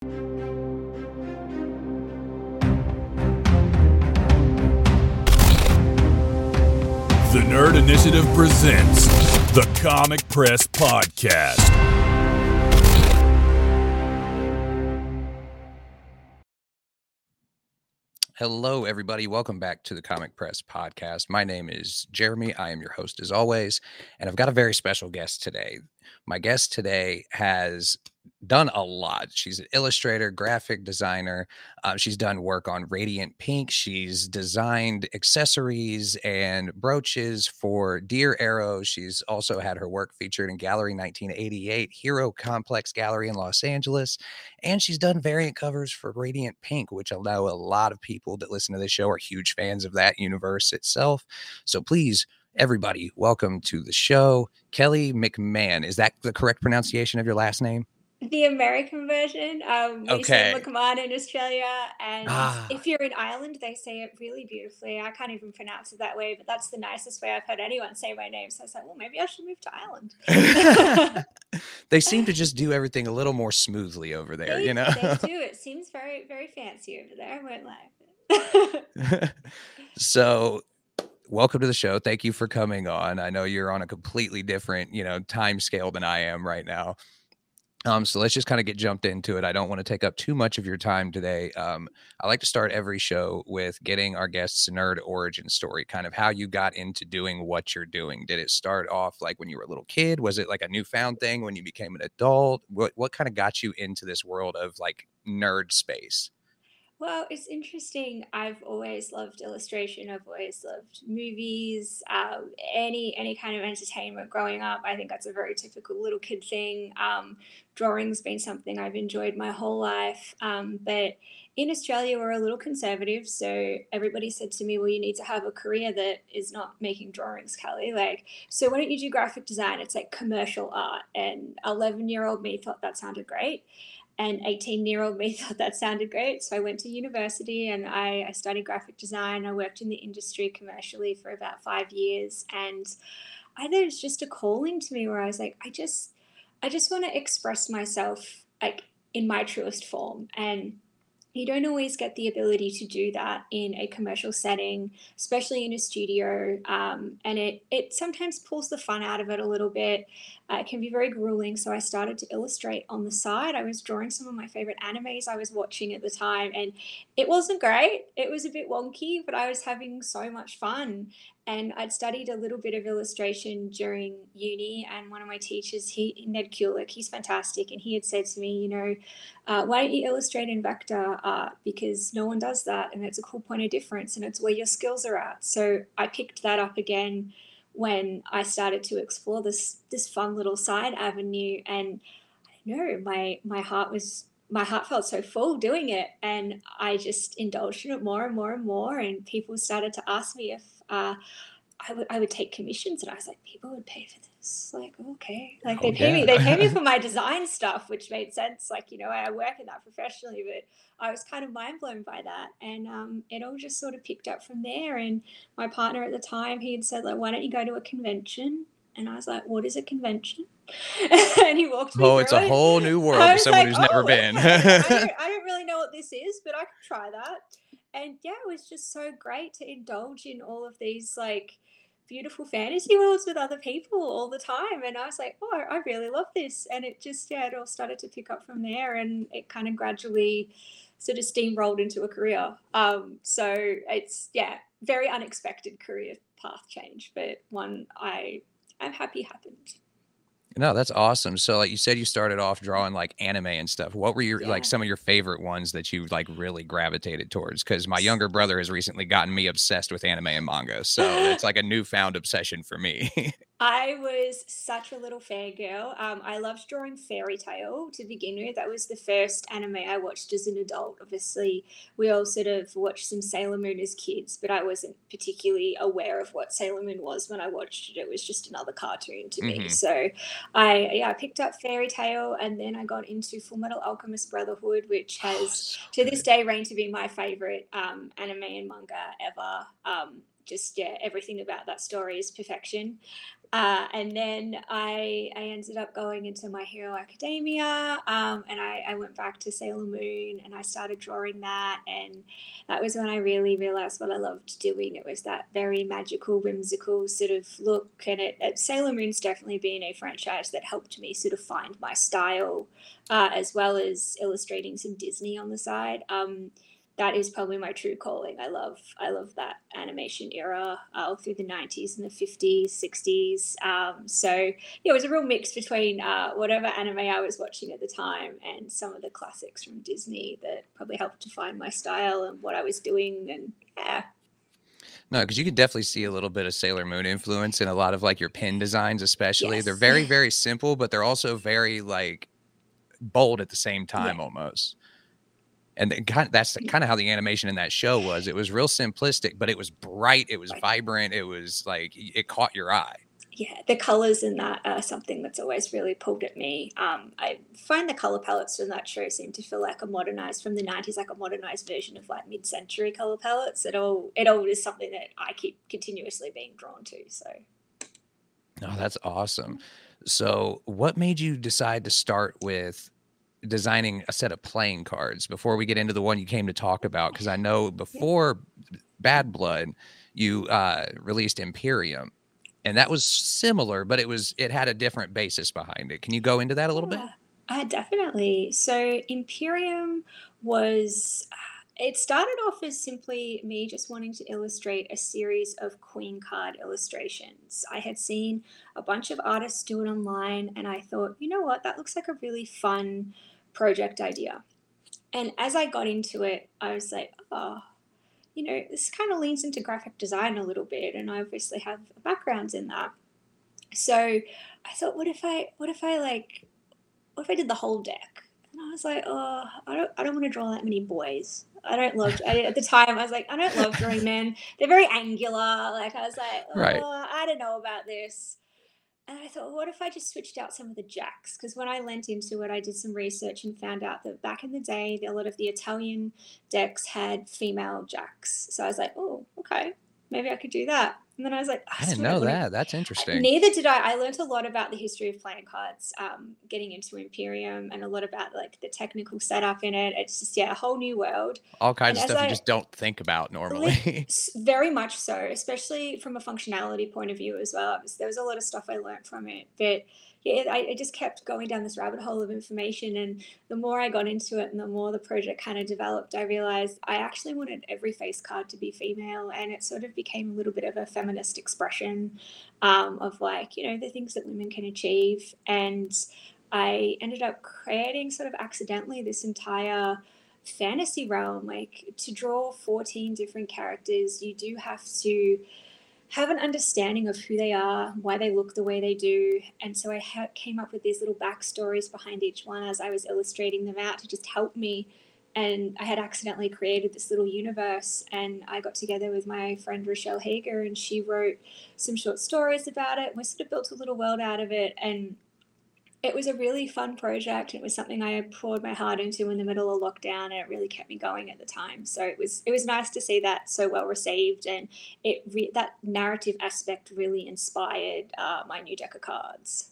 The Nerd Initiative presents the Comic Press Podcast. Hello, everybody. Welcome back to the Comic Press Podcast. My name is Jeremy. I am your host as always, and I've got a very special guest today. My guest today has done a lot. She's an illustrator, graphic designer. Uh, she's done work on Radiant Pink. She's designed accessories and brooches for Deer Arrow. She's also had her work featured in Gallery 1988, Hero Complex Gallery in Los Angeles. And she's done variant covers for Radiant Pink, which I know a lot of people that listen to this show are huge fans of that universe itself. So please everybody welcome to the show kelly mcmahon is that the correct pronunciation of your last name the American version. Um, we Okay. say McMahon in Australia, and Ah. if you're in Ireland, they say it really beautifully. I can't even pronounce it that way, but that's the nicest way I've heard anyone say my name. So I was like, well, maybe I should move to Ireland. they seem to just do everything a little more smoothly over there they, you know they do. It seems very, very fancy over there. I won't lie. so welcome to the show thank you for coming on i know you're on a completely different you know time scale than i am right now um, so let's just kind of get jumped into it. I don't want to take up too much of your time today. Um, I like to start every show with getting our guests nerd origin story, kind of how you got into doing what you're doing. Did it start off like when you were a little kid? Was it like a newfound thing when you became an adult? What what kind of got you into this world of like nerd space? Well, it's interesting. I've always loved illustration. I've always loved movies, um, any any kind of entertainment growing up. I think that's a very typical little kid thing. Um, drawing's been something I've enjoyed my whole life. Um, but in Australia, we're a little conservative, so everybody said to me, "Well, you need to have a career that is not making drawings, Kelly. Like, so why don't you do graphic design? It's like commercial art." And eleven-year-old me thought that sounded great and 18 year old me thought that sounded great. So I went to university and I, I studied graphic design. I worked in the industry commercially for about five years. And I think it's just a calling to me where I was like, I just, I just want to express myself like in my truest form. And you don't always get the ability to do that in a commercial setting, especially in a studio. Um, and it it sometimes pulls the fun out of it a little bit. Uh, it can be very grueling. So I started to illustrate on the side. I was drawing some of my favorite animes I was watching at the time, and it wasn't great. It was a bit wonky, but I was having so much fun. And I'd studied a little bit of illustration during uni, and one of my teachers, he Ned Kulick, he's fantastic, and he had said to me, you know, uh, why don't you illustrate in vector art because no one does that, and it's a cool point of difference, and it's where your skills are at. So I picked that up again when I started to explore this this fun little side avenue, and I don't know my my heart was my heart felt so full doing it, and I just indulged in it more and more and more, and people started to ask me if uh, I would I would take commissions, and I was like, people would pay for this, like okay, like Oh, they pay me they pay me for my design stuff, which made sense. Like you know I work in that professionally, but I was kind of mind blown by that, and um, it all just sort of picked up from there. And my partner at the time, he had said like, why don't you go to a convention? And I was like, what is a convention? and he walked me Oh, it's a it. whole new world for someone like, who's never "Oh, been. I, don't, I don't really know what this is, but I could try that. And yeah, it was just so great to indulge in all of these like beautiful fantasy worlds with other people all the time. And I was like, oh, I really love this. And it just, yeah, it all started to pick up from there. And it kind of gradually sort of steamrolled into a career. Um, so it's, yeah, very unexpected career path change, but one I, I'm happy happened. No, that's awesome. So, like you said, you started off drawing like anime and stuff. What were your like some of your favorite ones that you like really gravitated towards? Because my younger brother has recently gotten me obsessed with anime and manga, so it's like a newfound obsession for me. I was such a little fangirl. Um, I loved drawing Fairy Tail to begin with. That was the first anime I watched as an adult. Obviously, we all sort of watched some Sailor Moon as kids, but I wasn't particularly aware of what Sailor Moon was when I watched it. It was just another cartoon to me. Mhm. So, I yeah, I picked up Fairy Tail, and then I got into Full Metal Alchemist Brotherhood, which has to this day reigned to be my favorite um, anime and manga ever. Um, just yeah, everything about that story is perfection. Uh, and then I I ended up going into My Hero Academia, um, and I, I went back to Sailor Moon, and I started drawing that, and that was when I really realized what I loved doing. It was that very magical, whimsical sort of look, and it, it Sailor Moon's definitely been a franchise that helped me sort of find my style, uh, as well as illustrating some Disney on the side. Um, that is probably my true calling. I love I love that animation era uh, through the 90s and the 50s, 60s. Um, so yeah, it was a real mix between uh, whatever anime I was watching at the time and some of the classics from Disney that probably helped to find my style and what I was doing. And yeah. No, because you can definitely see a little bit of Sailor Moon influence in a lot of like your pin designs, especially. Yes. They're very, very simple, but they're also very like bold at the same time Yeah. almost. And kind that's kind of how the animation in that show was. It was real simplistic, but it was bright, it was vibrant, it was like it caught your eye. yeah, the colors in that are something that's always really pulled at me. Um, I find the color palettes from that show seem to feel like a modernized from the '90s, like a modernized version of like mid-century color palettes. It all it all is something that I keep continuously being drawn to. So Oh, that's awesome. So, what made you decide to start with designing a set of playing cards before we get into the one you came to talk about? Because I know before Bad Blood, you uh, released Imperium, and that was similar, but it was it had a different basis behind it. Can you go into that a little bit? Yeah, uh, definitely. So Imperium was. uh, It started off as simply me just wanting to illustrate a series of queen card illustrations. I had seen a bunch of artists do it online, and I thought, you know what, that looks like a really fun project idea. And as I got into it, I was like, oh, you know, this kind of leans into graphic design a little bit, and I obviously have a background in that. So I thought, what if I, what if I like what if I did the whole deck? And I was like, oh, I don't, I don't want to draw that many boys. I don't love. I, at the time, I was like, I don't love drawing men. They're very angular. Like I was like, oh, Right. I don't know about this. And I thought, what if I just switched out some of the jacks? Because when I lent into it, I did some research and found out that back in the day, a lot of the Italian decks had female jacks. So I was like, oh, okay, maybe I could do that. And then I was like, I still didn't know that. That's interesting. Neither did I. I learned a lot about the history of playing cards, um, getting into Imperium, and a lot about like the technical setup in it. It's just yeah, a whole new world. All kinds of and as stuff you I- just don't think about normally. Very much so, especially from a functionality point of view as well. There was a lot of stuff I learned from it, but yeah, I, I just kept going down this rabbit hole of information. And the more I got into it, and the more the project kind of developed, I realized I actually wanted every face card to be female, and it sort of became a little bit of a feminist expression um, of like you know the things that women can achieve. And I ended up creating sort of accidentally this entire fantasy realm like to draw 14 different characters you do have to have an understanding of who they are why they look the way they do. And so i ha- came up with these little backstories behind each one as i was illustrating them out to just help me. And i had accidentally created this little universe and i got together with my friend rochelle hager and she wrote some short stories about it. We sort of built a little world out of it and it was a really fun project. It was something I poured my heart into in the middle of lockdown, and it really kept me going at the time. So it was it was nice to see that so well received, and it re- that narrative aspect really inspired uh, my new deck of cards.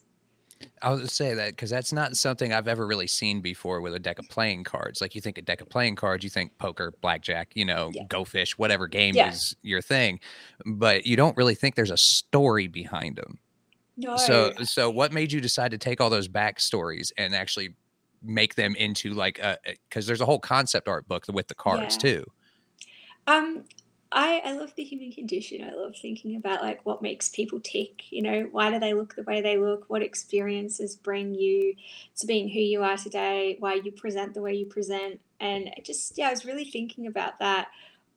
I was say that because that's not something I've ever really seen before with a deck of playing cards. Like you think a deck of playing cards, you think poker, blackjack, you know, Yeah. go fish, whatever game Yeah. is your thing, but you don't really think there's a story behind them. No, So, so what made you decide to take all those backstories and actually make them into like a? Because there's a whole concept art book with the cards Yeah. too. Um, I I love the human condition. I love thinking about like what makes people tick. You know, why do they look the way they look? What experiences bring you to being who you are today? Why you present the way you present? And just yeah, I was really thinking about that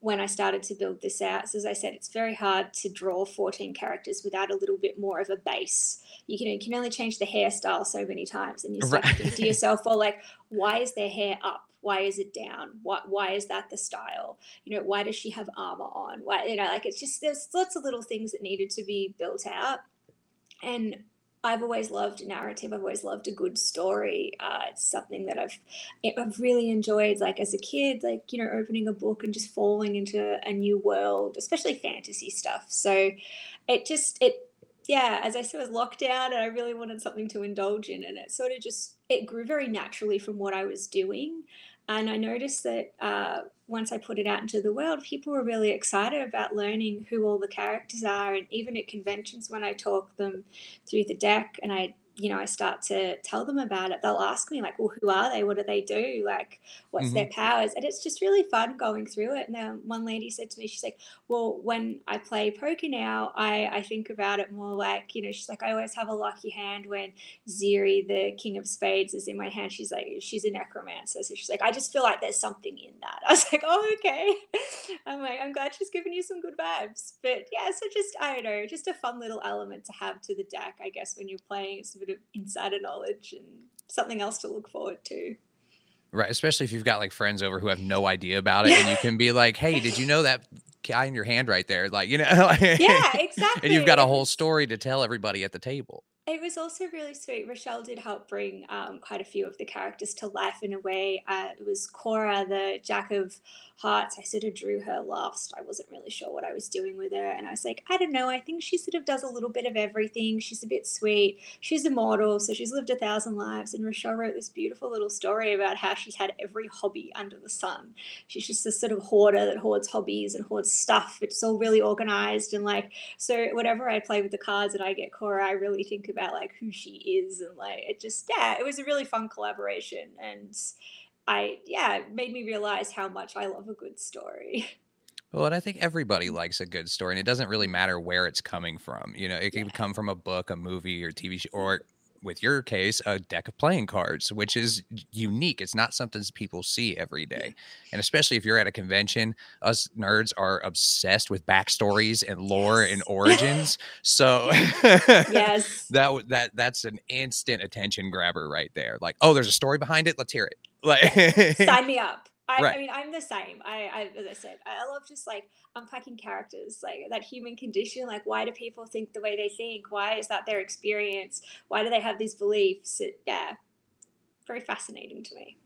when I started to build this out. So as I said, it's very hard to draw 14 characters without a little bit more of a base. You can you can only change the hairstyle so many times, and you start to think to yourself, well, like, why is their hair up? Why is it down? What why is that the style? you know why does she have armor on why you know like it's just there's lots of little things that needed to be built out and i've always loved narrative i've always loved a good story uh, it's something that i've i've really enjoyed like as a kid like you know opening a book and just falling into a new world especially fantasy stuff so it just it yeah, as I said, was lockdown and I really wanted something to indulge in. And it sort of just, it grew very naturally from what I was doing. And I noticed that uh, once I put it out into the world, people were really excited about learning who all the characters are. And even at conventions, when I talk them through the deck and I you know, I start to tell them about it, they'll ask me like, "Well, who are they? What do they do? Like, what's hmm their powers?" And it's just really fun going through it. And then one lady said to me, she's like, "Well, when I play poker now, I I think about it more like, you know, she's like, I always have a lucky hand when Ziri, the king of spades, is in my hand. She's like, she's a necromancer, so she's like, I just feel like there's something in that. I was like, oh, okay. I'm like, I'm glad she's giving you some good vibes. But yeah, so just I don't know, just a fun little element to have to the deck, I guess, when you're playing. It's bit of insider knowledge and something else to look forward to. Right, especially if you've got like friends over who have no idea about it, and you can be like, "Hey, did you know that guy in your hand right there?" Like, you know, Yeah, exactly. and you've got a whole story to tell everybody at the table. It was also really sweet. Rochelle did help bring um, quite a few of the characters to life in a way. Uh, it was Cora, the Jack of I sort of drew her last. I wasn't really sure what I was doing with her. And I was like, I don't know. I think she sort of does a little bit of everything. She's a bit sweet. She's immortal. So she's lived a thousand lives. And Rochelle wrote this beautiful little story about how she's had every hobby under the sun. She's just this sort of hoarder that hoards hobbies and hoards stuff. It's all really organized and like so whenever I play with the cards and I get Cora, I really think about like who she is and like it just yeah, it was a really fun collaboration and I yeah, it made me realize how much I love a good story. Well, and I think everybody mm. likes a good story, and it doesn't really matter where it's coming from. You know, it can Yeah. come from a book, a movie, or TV show, or with your case, a deck of playing cards, which is unique. It's not something people see every day. And especially if you're at a convention, us nerds are obsessed with backstories and lore and origins. So Yes. that that that's an instant attention grabber right there. Like, oh, there's a story behind it. Let's hear it. Like, Sign me up. I, I mean, I'm the same. I, I, as I said, I love just like unpacking characters, like that human condition. Like, why do people think the way they think? Why is that their experience? Why do they have these beliefs? It, yeah, very fascinating to me.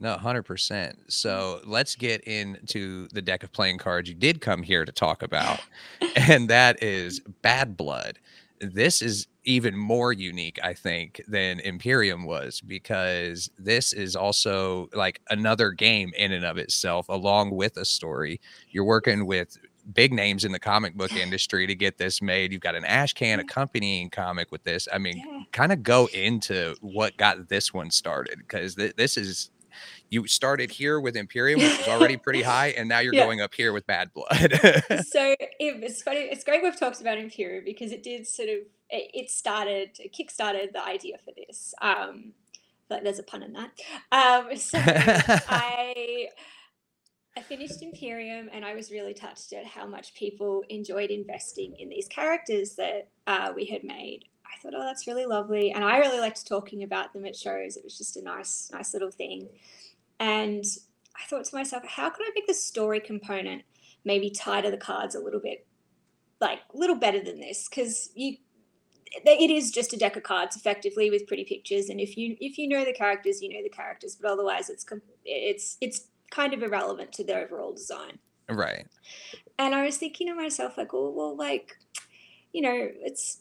No, 100%. Mm. So let's get into the deck of playing cards you did come here to talk about, and that is Bad Blood. This is even more unique, I think, than Imperium was because this is also like another game in and of itself, along with a story. You're working with big names in the comic book industry to get this made. You've got an Ashcan Yeah, mm-hmm. accompanying comic with this. I mean, yeah. kind of go into what got this one started because th- this is you started here with Imperium, which was already pretty high, and now you're Yeah. going up here with Bad Blood. So it, it's funny. It's great we've talked about Imperium because it did sort of it, it started it kickstarted the idea for this. Um, but there's a pun in that. Um, so I I finished Imperium and I was really touched at how much people enjoyed investing in these characters that uh, we had made. I thought, oh, that's really lovely, and I really liked talking about them at shows. It was just a nice, nice little thing. And I thought to myself, how could I make the story component maybe tie to the cards a little bit, like a little better than this? Because you, it is just a deck of cards, effectively with pretty pictures. And if you if you know the characters, you know the characters. But otherwise, it's it's it's kind of irrelevant to the overall design. right. And I was thinking to myself, like, well, well, like, you know, it's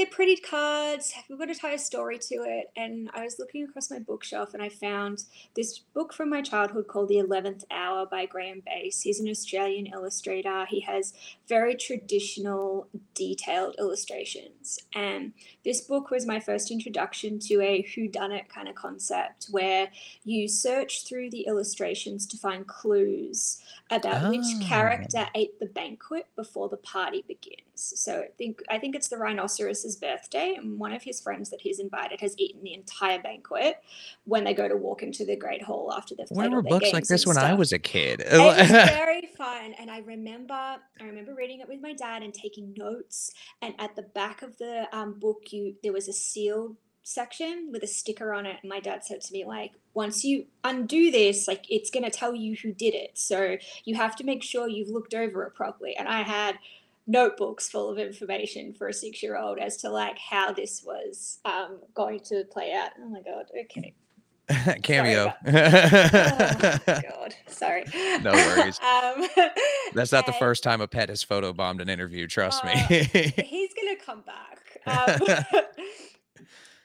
they're pretty cards. We've got to tie a story to it. And I was looking across my bookshelf and I found this book from my childhood called The Eleventh Hour by Graeme Base. He's an Australian illustrator. He has very traditional, detailed illustrations. And this book was my first introduction to a whodunit kind of concept where you search through the illustrations to find clues about which Oh, character ate the banquet before the party begins. So I think I think it's the rhinoceros's birthday, and one of his friends that he's invited has eaten the entire banquet when they go to walk into the great hall after they've played were books like this when I was a kid? It was very fun, and I remember I remember reading it with my dad and taking notes. And at the back of the um, book, you there was a sealed section with a sticker on it. And my dad said to me, like, once you undo this, like it's gonna tell you who did it. So you have to make sure you've looked over it properly. And I had notebooks full of information for a six year old as to like how this was um, going to play out. Oh my god, okay. Sorry Cameo. about Oh God, sorry. No worries. um, That's not the first time a pet has photobombed an interview, trust uh, me. he's gonna come back. Um,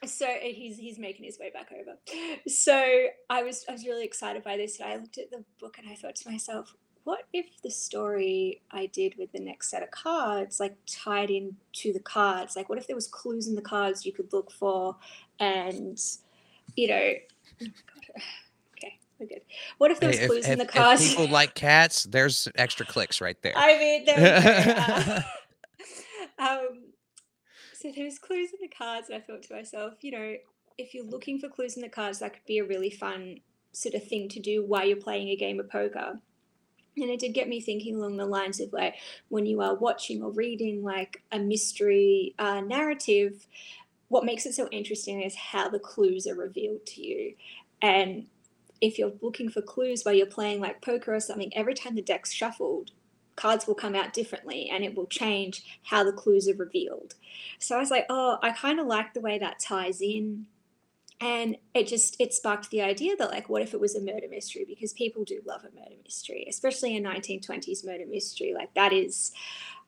so he's he's making his way back over. So I was I was really excited by this, and I looked at the book and I thought to myself, what if the story I did with the next set of cards like tied in to the cards? Like, what if there was clues in the cards you could look for, and you know, okay, we're good. What if there was Hey, if, clues in if, the if cards? people like cats, there's extra clicks right there. I mean, there. Uh, um, so there was clues in the cards, and I thought to myself, you know, if you're looking for clues in the cards, that could be a really fun sort of thing to do while you're playing a game of poker. And it did get me thinking along the lines of like when you are watching or reading like a mystery uh, narrative, what makes it so interesting is how the clues are revealed to you. And if you're looking for clues while you're playing like poker or something, every time the deck's shuffled, cards will come out differently and it will change how the clues are revealed. So I was like, oh, I kind of like the way that ties in. And it just it sparked the idea that like what if it was a murder mystery because people do love a murder mystery, especially a 1920s murder mystery. Like that is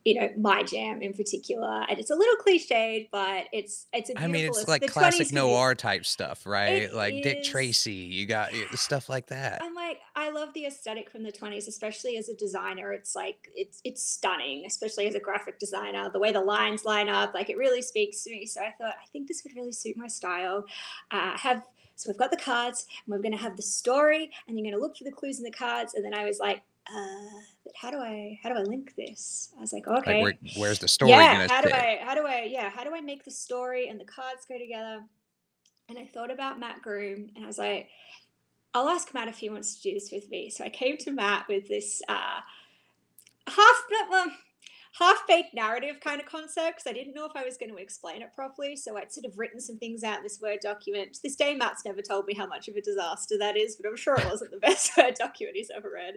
you know my jam in particular and it's a little cliched but it's it's a I mean, it's like classic noir type stuff, right? It Like Dick. Tracy, you got stuff like that. I'm like, I love the aesthetic from the 20s, especially as a designer. It's like it's it's stunning, especially as a graphic designer. The way the lines line up, like it really speaks to me. So I thought, I think this would really suit my style. Uh, have so we've got the cards, and we're going to have the story, and you're going to look for the clues in the cards. And then I was like, uh, but how do I how do I link this? I was like, okay, Like, where, where's the story yeah how do i how do i yeah how do i make the story and the cards go together? And i thought about mat groom and i was like i'll ask matt if he wants to do this with me. So i came to matt with this uh half well half baked narrative kind of concept because i didn't know if i was going to explain it properly so i'd sort of written some things out in this word document this day matt's never told me how much of a disaster that is but i'm sure it wasn't the best word document he's ever read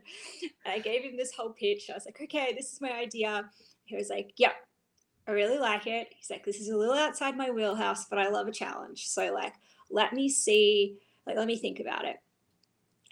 and i gave him this whole pitch i was like okay this is my idea he was like, Yep, I really like it. He's like, This is a little outside my wheelhouse, but I love a challenge. So, like, let me see, like, let me think about it.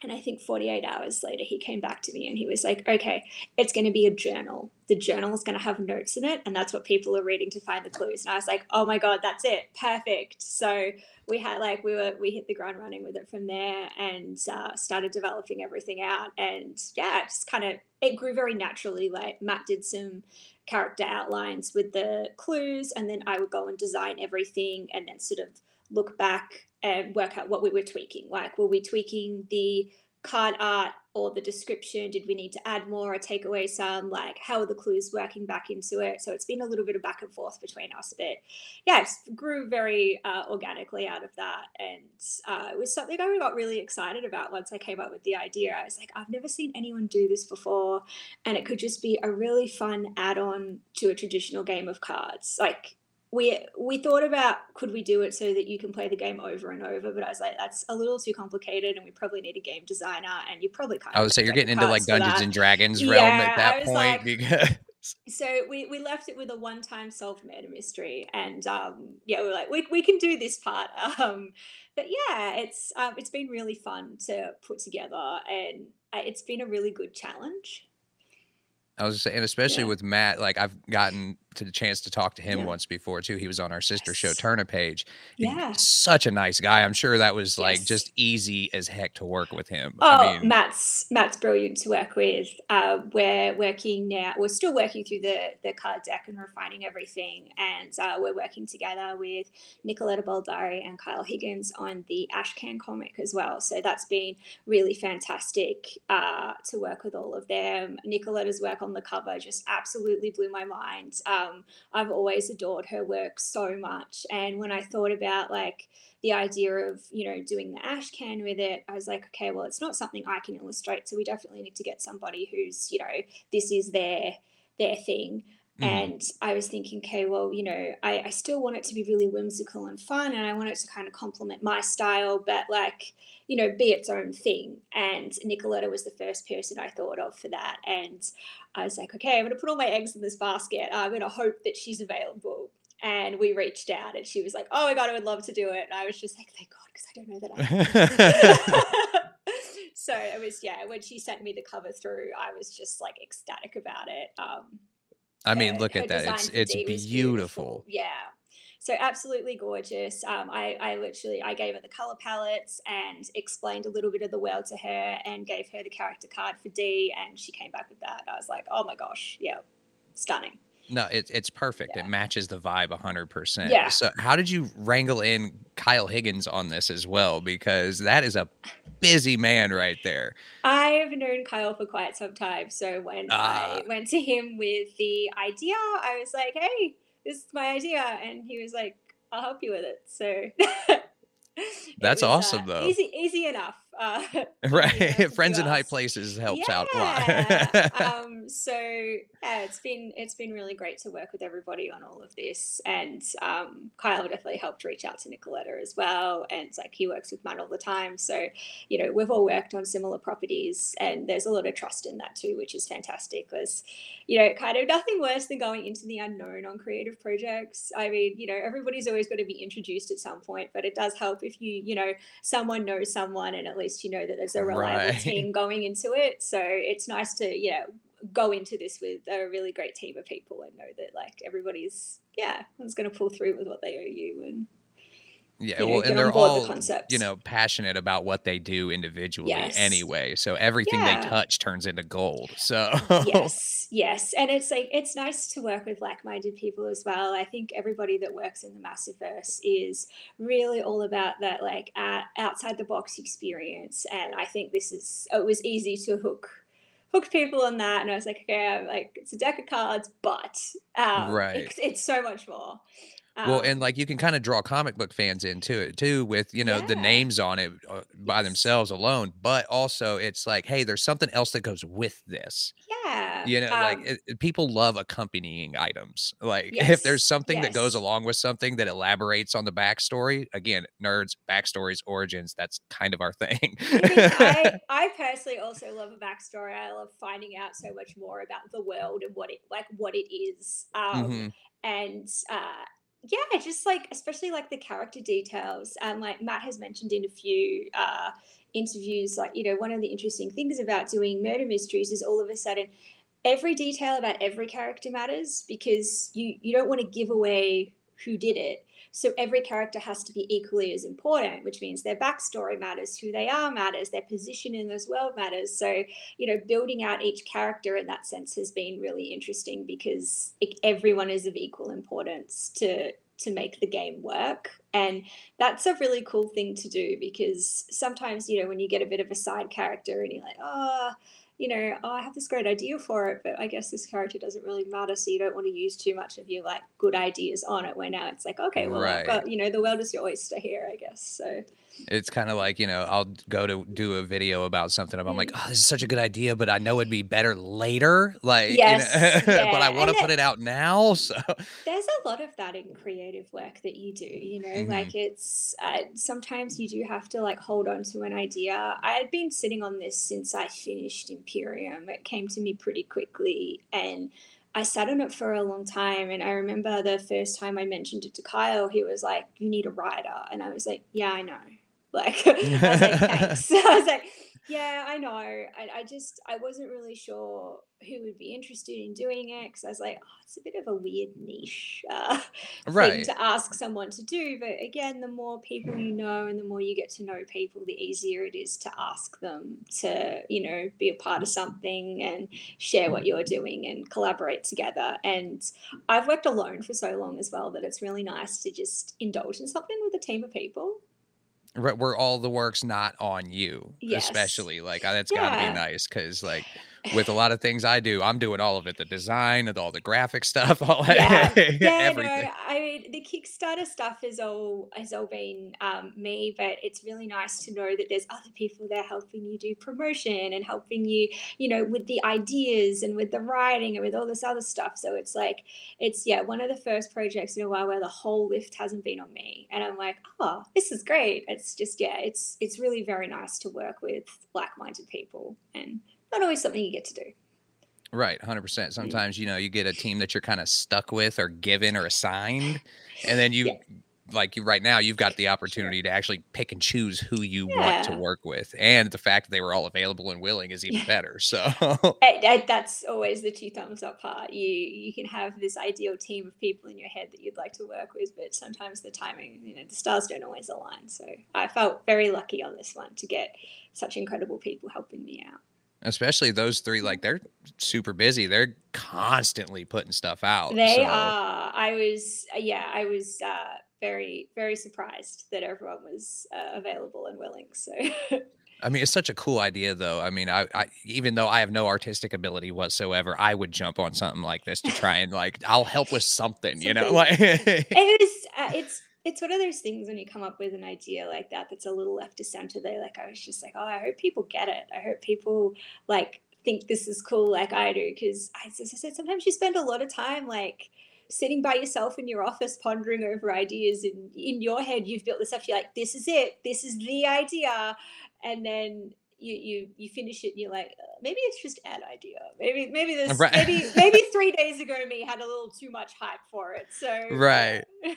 And I think 48 hours later, he came back to me and he was like, Okay, it's going to be a journal. The journal is going to have notes in it. And that's what people are reading to find the clues. And I was like, Oh my God, that's it. Perfect. So, we had like we were we hit the ground running with it from there and uh, started developing everything out and yeah just kind of it grew very naturally like matt did some character outlines with the clues and then i would go and design everything and then sort of look back and work out what we were tweaking. Like were we tweaking the card art or the description? Did we need to add more or take away some? Like how are the clues working back into it? So it's been a little bit of back and forth between us but yeah it grew very uh, organically out of that. And uh, it was something i got really excited about once i came up with the idea. I was like i've never seen anyone do this before and it could just be a really fun add-on to a traditional game of cards. Like we we thought about could we do it so that you can play the game over and over but i was like that's a little too complicated and we probably need a game designer and you probably can't I would say you're getting into like Dungeons and Dragons realm Yeah, at that point like- because so we, we left it with a one-time solved murder mystery and um yeah we were like we, we can do this part. Um but yeah it's um it's been really fun to put together and uh, it's been a really good challenge. I was saying, especially Yeah. with Matt, like I've gotten to the chance to talk to him Yeah. once before too. He was on our sister show Yes. Turner page. yeah Such a nice guy. I'm sure that was like just easy as heck to work with him. Oh, I mean, Matt's Matt's brilliant to work with. Uh, we're working now. We're still working through the the card deck and refining everything, and uh, we're working together with Nicoletta Baldari and Kyle Higgins on the Ashcan comic as well. So that's been really fantastic uh, to work with all of them. Nicoletta's work on the cover just absolutely blew my mind. Um, I've always adored her work so much, and when I thought about like the idea of you know doing the ash can with it i was like okay well it's not something i can illustrate so we definitely need to get somebody who's you know this is their their thing. Mhm. and i was thinking okay well you know I, I still want it to be really whimsical and fun and i want it to kind of complement my style but like you know be its own thing. And nicoletta was the first person i thought of for that. And i was like okay i'm going to put all my eggs in this basket i'm going to hope that she's available and we reached out and she was like oh my god i would love to do it and i was just like thank god because i don't know that I so it was yeah when she sent me the cover through i was just like ecstatic about it um I mean, look at that. It's it's was beautiful. Yeah. So absolutely gorgeous. Um, I, I literally I gave her the color palettes and explained a little bit of the world to her and gave her the character card for D and she came back with that. I was like, oh my gosh, yeah, stunning. No, it's it's perfect. Yeah. It matches the vibe 100%. Yeah. So, how did you wrangle in Kyle Higgins on this as well? Because that is a busy man right there. I've known Kyle for quite some time. So when Ah. I went to him with the idea, I was like, hey, this is my idea. And he was like, I'll help you with it. So it That's was, uh, awesome, though. Easy, easy enough. Uh, Right. enough to Friends in high places helps out a lot. um, so yeah, it's been it's been really great to work with everybody on all of this, and um, Kyle definitely helped reach out to Nicoletta as well, and it's like he works with Matt all the time, so you know we've all worked on similar properties, and there's a lot of trust in that too, which is fantastic. Because you know, kind of nothing worse than going into the unknown on creative projects. I mean, you know, everybody's always got to be introduced at some point, but it does help if you you know someone knows someone, and at least you know that there's a reliable Right. team going into it. So it's nice to, you know, go into this with a really great team of people and know that like everybody's yeah, is going to pull through with what they owe you and Yeah, you know, well, and they're the all, concepts. you know, passionate about what they do individually Yes. anyway. So everything they touch turns into gold. So yes, yes, and it's like it's nice to work with like-minded people as well. I think everybody that works in the Massiverse is really all about that like uh, outside the box experience, and I think this is it was easy to hook hook people on that, and I was like, okay, I'm like it's a deck of cards, but um, Right. it's, it's so much more. Well, Um, and like you can kind of draw comic book fans into it too, with you know the names on it uh, by Yes. themselves alone, but also it's like, hey, there's something else that goes with this. yeah, You know, like um, it, it- people love accompanying items. Like if there's something that goes along with something that elaborates on the backstory, again, nerds, backstories, origins, that's kind of our thing. I, I, I personally also love a backstory. I love finding out so much more about the world and what it like what it is. Um, Mhm. and uh, yeah, just like especially like the character details. And like Matt has mentioned in a few uh, interviews, like you know, one of the interesting things about doing murder mysteries is all of a sudden every detail about every character matters because you you don't want to give away who did it. So every character has to be equally as important, which means their backstory matters, who they are matters, their position in this world matters. So, you know, building out each character in that sense has been really interesting because everyone is of equal importance to to make the game work. And that's a really cool thing to do because sometimes, you know, when you get a bit of a side character and you're like, oh, you know, oh, I have this great idea for it, but I guess this character doesn't really matter. So you don't want to use too much of your like good ideas on it. Where now it's like, okay, well, Right. I've got, you know, the world is your oyster here, I guess. So It's kind of like, you know, I'll go to do a video about something. I'm like, Mm. oh, this is such a good idea, but I know it'd be better later. Like, Yes, you know, but I want to put it out now. So, there's a lot of that in creative work that you do you know Mhm. like it's uh, sometimes you do have to like hold on to an idea i had been sitting on this since i finished imperium it came to me pretty quickly and i sat on it for a long time and i remember the first time i mentioned it to kyle he was like you need a writer and i was like yeah i know like i was like thanks i was like yeah i know I, I just i wasn't really sure who would be interested in doing it because I was like, oh, it's a bit of a weird niche uh, thing right. to ask someone to do. But again, the more people you know and the more you get to know people, the easier it is to ask them to, you know, be a part of something and share what you're doing and collaborate together. And I've worked alone for so long as well that it's really nice to just indulge in something with a team of people. Right, where all the work's not on you, Yes. especially like that's got to be nice because like with a lot of things I do, I'm doing all of it, the design and all the graphic stuff, all yeah, that, yeah. everything. No, I mean the Kickstarter stuff is all has all been um, me, but it's really nice to know that there's other people there helping you do promotion and helping you, you know, with the ideas and with the writing and with all this other stuff. So it's like it's yeah, one of the first projects in a while where the whole lift hasn't been on me, and I'm like, oh, this is great. It's just yeah, it's it's really very nice to work with like-minded people and not always something you get to do. Right, 100%. Mm. Sometimes, you know, you get a team that you're kind of stuck with or given or assigned, and then you Yeah. like you right now, you've got the opportunity to actually pick and choose who you want to work with, and the fact that they were all available and willing is even Yeah. better. So, that's always the two thumbs up part. You you can have this ideal team of people in your head that you'd like to work with, but sometimes the timing, you know, the stars don't always align. So I felt very lucky on this one to get such incredible people helping me out. Especially those three, like they're super busy. They're constantly putting stuff out. They so. are. I was, uh, yeah, I was uh, very, very surprised that everyone was uh, available and willing. So, I mean, it's such a cool idea, though. I mean, I, I even though I have no artistic ability whatsoever, I would jump on something like this to try and like I'll help with something, you know. Something. Like, it is, uh, it's, it's one of those things when you come up with an idea like that that's a little left to center. They like, I was just like, oh, I hope people get it. I hope people like think this is cool, like I do, because as I said, sometimes you spend a lot of time like sitting by yourself in your office pondering over ideas and in your head you've built this stuff you're like this is it this is the idea and then you you you finish it and you're like uh, maybe it's just an idea maybe maybe this Right. maybe maybe three days ago me had a little too much hype for it so Right.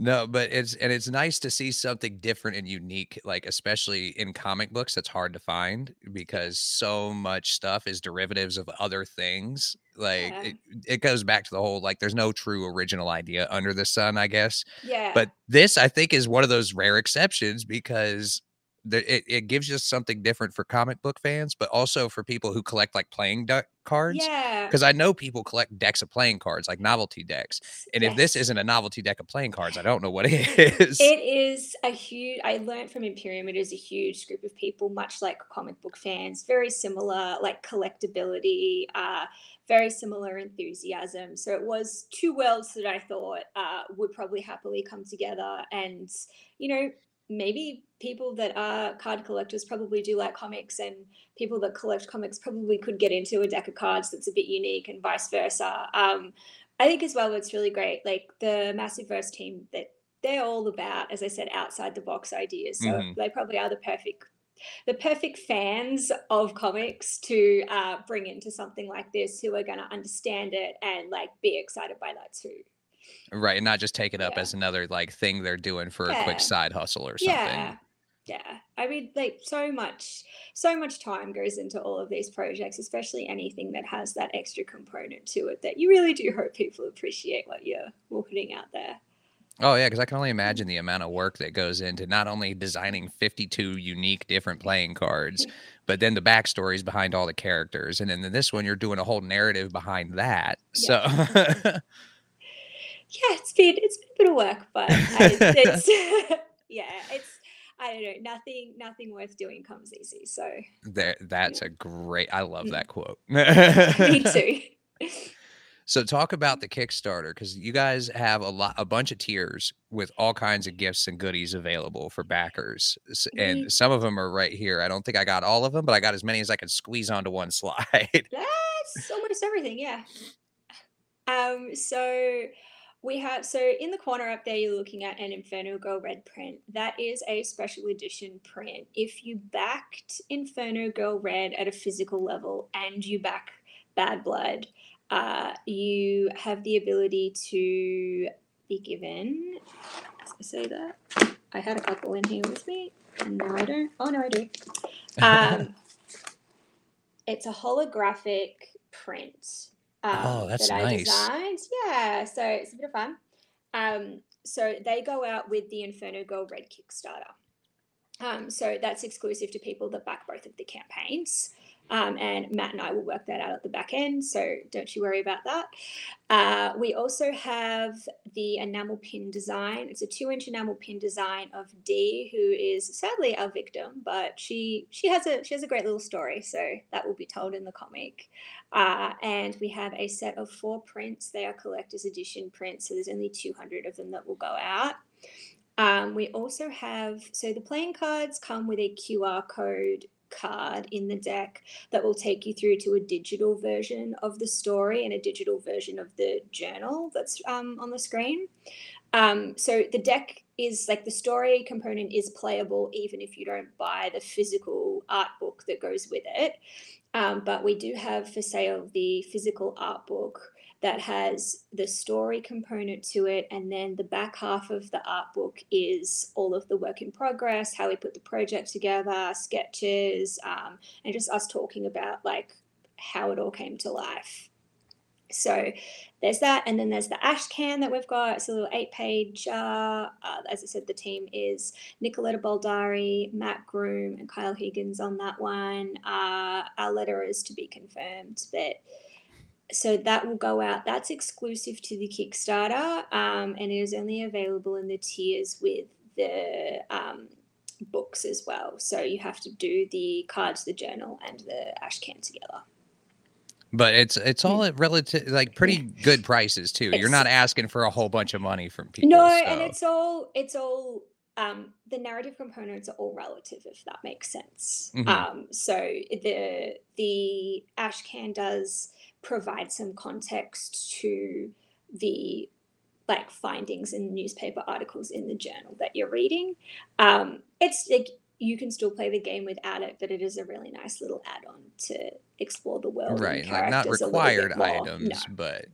No, but it's and it's nice to see something different and unique, like especially in comic books, that's hard to find because so much stuff is derivatives of other things. Like Yeah. it, it goes back to the whole like there's no true original idea under the sun, I guess. yeah But this, I think, is one of those rare exceptions because it, it gives you something different for comic book fans, but also for people who collect like playing deck cards. yeah Because I know people collect decks of playing cards, like novelty decks. And if this isn't a novelty deck of playing cards, I don't know what is. It is a huge. I learned from Imperium. It is a huge group of people, much like comic book fans. Very similar, like collectability. Uh, very similar enthusiasm. So it was two worlds that I thought uh, would probably happily come together. And you know, maybe people that are card collectors probably do like comics, and people that collect comics probably could get into a deck of cards that's a bit unique, and vice versa. Um, I think as well, it's really great. Like the Massive Verse team that they're all about, as I said, outside the box ideas. So Mhm. they probably are the perfect, the perfect fans of comics to uh, bring into something like this, who are going to understand it and like be excited by that too. right. And not just take it up Yeah. as another like thing they're doing for a quick side hustle or something. Yeah. Yeah. I mean, like so much, so much time goes into all of these projects, especially anything that has that extra component to it that you really do hope people appreciate what you're putting out there. Oh yeah, because I can only imagine the amount of work that goes into not only designing 52 unique different playing cards, mm-hmm. but then the backstories behind all the characters, and then in this one you're doing a whole narrative behind that. So yeah, it's been it's been a bit of work, but I, it's yeah, it's I don't know, nothing nothing worth doing comes easy. So there, that's a great. I love that quote. me too. So talk about the Kickstarter because you guys have a lot, a bunch of tiers with all kinds of gifts and goodies available for backers, and some of them are right here. I don't think I got all of them, but I got as many as I could squeeze onto one slide. That's almost everything, yeah. Um, so we have so in the corner up there you're looking at an Inferno Girl red print. That is a special edition print. If you backed Inferno Girl red at a physical level and you back Bad Blood, uh, you have the ability to be given. As I say that, I had a couple in here with me, and now I don't. Oh no, I do. Um, it's a holographic print. Um, Oh, that's that nice. designed. Yeah, so it's a bit of fun. Um, so they go out with the Inferno Girl Red Kickstarter. Um, so that's exclusive to people that back both of the campaigns. Um, and Matt and I will work that out at the back end, so don't you worry about that. Uh, we also have the enamel pin design. It's a two-inch enamel pin design of Dee, who is sadly our victim, but she she has a she has a great little story, so that will be told in the comic. Uh, and we have a set of four prints. They are collector's edition prints, so there's only 200 of them that will go out. Um, we also have so the playing cards come with a QR code card in the deck that will take you through to a digital version of the story and a digital version of the journal that's um, on the screen. Um, so the deck is like the story component is playable even if you don't buy the physical art book that goes with it. Um, but we do have for sale the physical art book that has the story component to it. And then the back half of the art book is all of the work in progress, how we put the project together, sketches, um, and just us talking about like how it all came to life. So there's that, and then there's the ash can that we've got. It's a little eight-page. Uh, uh, as I said, the team is Nicoletta Baldari, Mat Groom, and Kyle Higgins on that one. Uh, our letter is to be confirmed, but so that will go out. That's exclusive to the Kickstarter, um, and it is only available in the tiers with the um, books as well. So you have to do the cards, the journal, and the ash can together. But it's it's all at relative like pretty good prices too. You're not asking for a whole bunch of money from people. No, so- and it's all it's all um, the narrative components are all relative, if that makes sense. Mhm. Um, so the the ash can does provide some context to the like findings in newspaper articles in the journal that you're reading. Um, it's like you can still play the game without it, but it is a really nice little add-on to explore the world. and right, like not characters a little bit required items, No. but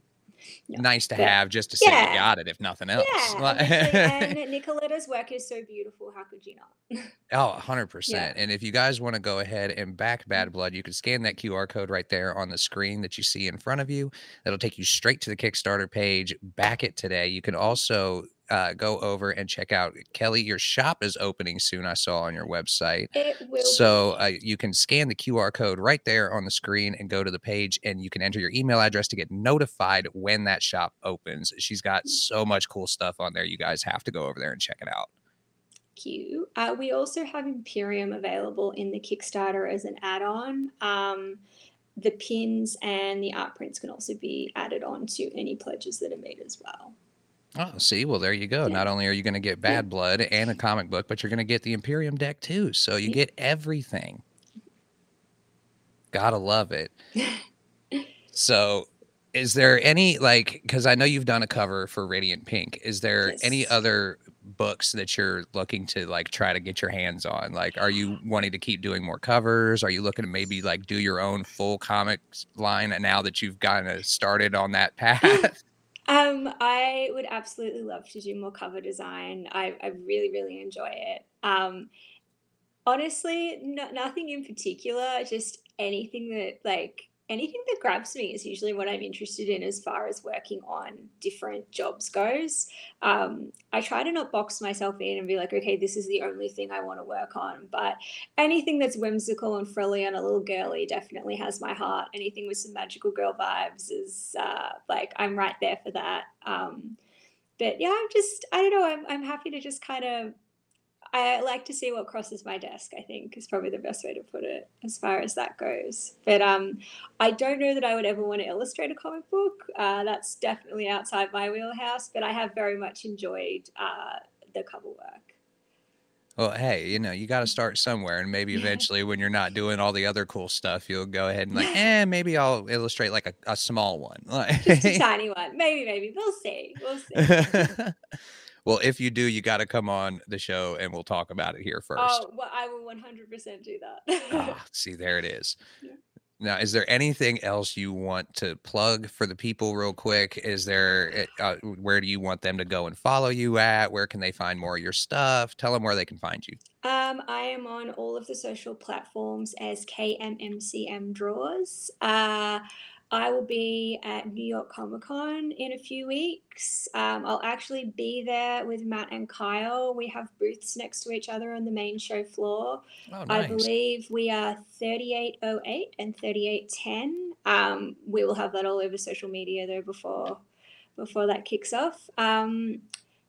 No, nice to have just to say Yeah. you got it if nothing else. Yeah, honestly, and Nicoletta's work is so beautiful. How could you not? Oh, 100%. And if you guys want to go ahead and Mm-hmm. back Bad Blood, you can scan that QR code right there on the screen that you see in front of you. That'll take you straight to the Kickstarter page. Back it today. You can also uh, go over and check out Kelly. Your shop is opening soon, I saw on your website. It will. So uh, you can scan the QR code right there on the screen and go to the page, and you can enter your email address to get notified when that shop opens. She's got so much cool stuff on there. You guys have to go over there and check it out. Q. Uh, we also have Imperium available in the Kickstarter as an add-on. Um, the pins and the art prints can also be added on to any pledges that are made as well. Oh, see, well, there you go. Yeah. Not only are you going to get Bad Blood and a comic book, but you're going to get the Imperium deck too. So you Yeah. get everything. Gotta love it. So, is there any like? Because I know you've done a cover for Radiant Pink. Is there any other books that you're looking to like try to get your hands on? Like, are you wanting to keep doing more covers? Are you looking to maybe like do your own full comics line now that you've kind of started on that path? Um, I would absolutely love to do more cover design. I, I really, really enjoy it. Um, honestly, no, nothing in particular, just anything that like anything that grabs me is usually what I'm interested in as far as working on different jobs goes. Um, I try to not box myself in and be like, okay, this is the only thing I want to work on. But anything that's whimsical and frilly and a little girly definitely has my heart. Anything with some magical girl vibes is uh, like I'm right there for that. Um, but yeah, I'm just I don't know. I'm I'm happy to just kind of I like to see what crosses my desk. I think is probably the best way to put it as far as that goes. But um, I don't know that I would ever want to illustrate a comic book. Uh, that's definitely outside my wheelhouse. But I have very much enjoyed uh, the cover work. Well, hey, you know, you got to start somewhere, and maybe Yeah. eventually, when you're not doing all the other cool stuff, you'll go ahead and like, eh, maybe I'll illustrate like a, a small one. Just a tiny one, maybe, maybe we'll see. We'll see. well, if you do, you got to come on the show, and we'll talk about it here first. Oh, well, I will 100% do that. Ah, see, there it is. Yeah. Now, is there anything else you want to plug for the people, real quick? Is there, uh, uh, where do you want them to go and follow you at? Where can they find more of your stuff? Tell them where they can find you. Um, I am on all of the social platforms as KMMCM Draws. Uh, I will be at New York Comic Con in a few weeks. Um, I'll actually be there with Matt and Kyle. We have booths next to each other on the main show floor. Oh, nice. I believe we are 3808 and 3810. Um, we will have that all over social media though before before that kicks off. Um,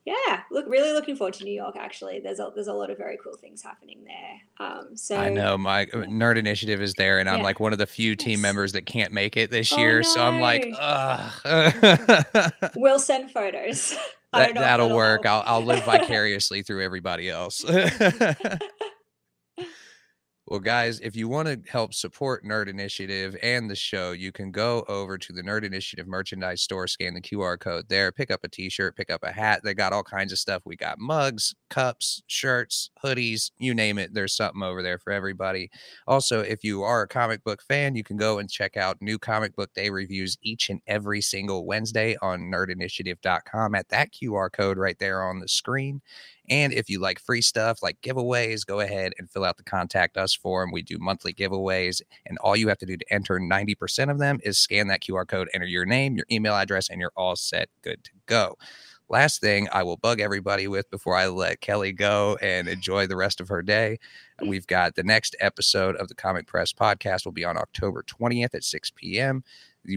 yeah, look, really looking forward to New York. Actually, there's a there's a lot of very cool things happening there. Um, so I know my uh, nerd initiative is there, and I'm Yeah. like one of the few team Yes. members that can't make it this Oh, year. So I'm like, ugh. we'll send photos. That, don't know if that'll work. I'll, I'll live vicariously through everybody else. Well, guys, if you want to help support Nerd Initiative and the show, you can go over to the Nerd Initiative merchandise store, scan the QR code there, pick up a t shirt, pick up a hat. They got all kinds of stuff. We got mugs, cups, shirts, hoodies, you name it. There's something over there for everybody. Also, if you are a comic book fan, you can go and check out new comic book day reviews each and every single Wednesday on nerdinitiative.com at that QR code right there on the screen. And if you like free stuff like giveaways, go ahead and fill out the contact us form. We do monthly giveaways, and all you have to do to enter 90% of them is scan that QR code, enter your name, your email address, and you're all set, good to go. Last thing I will bug everybody with before I let Kelly go and enjoy the rest of her day. We've got the next episode of the Comic Press podcast will be on October 20th at 6 p.m.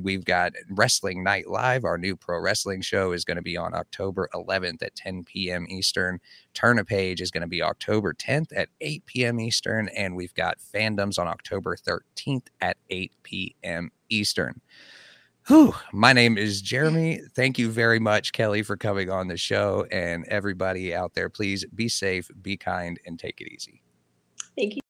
We've got Wrestling Night Live. Our new pro wrestling show is going to be on October 11th at 10 p.m. Eastern. Turn a Page is going to be October 10th at 8 p.m. Eastern. And we've got Fandoms on October 13th at 8 p.m. Eastern. Whew. My name is Jeremy. Thank you very much, Kelly, for coming on the show. And everybody out there, please be safe, be kind, and take it easy. Thank you.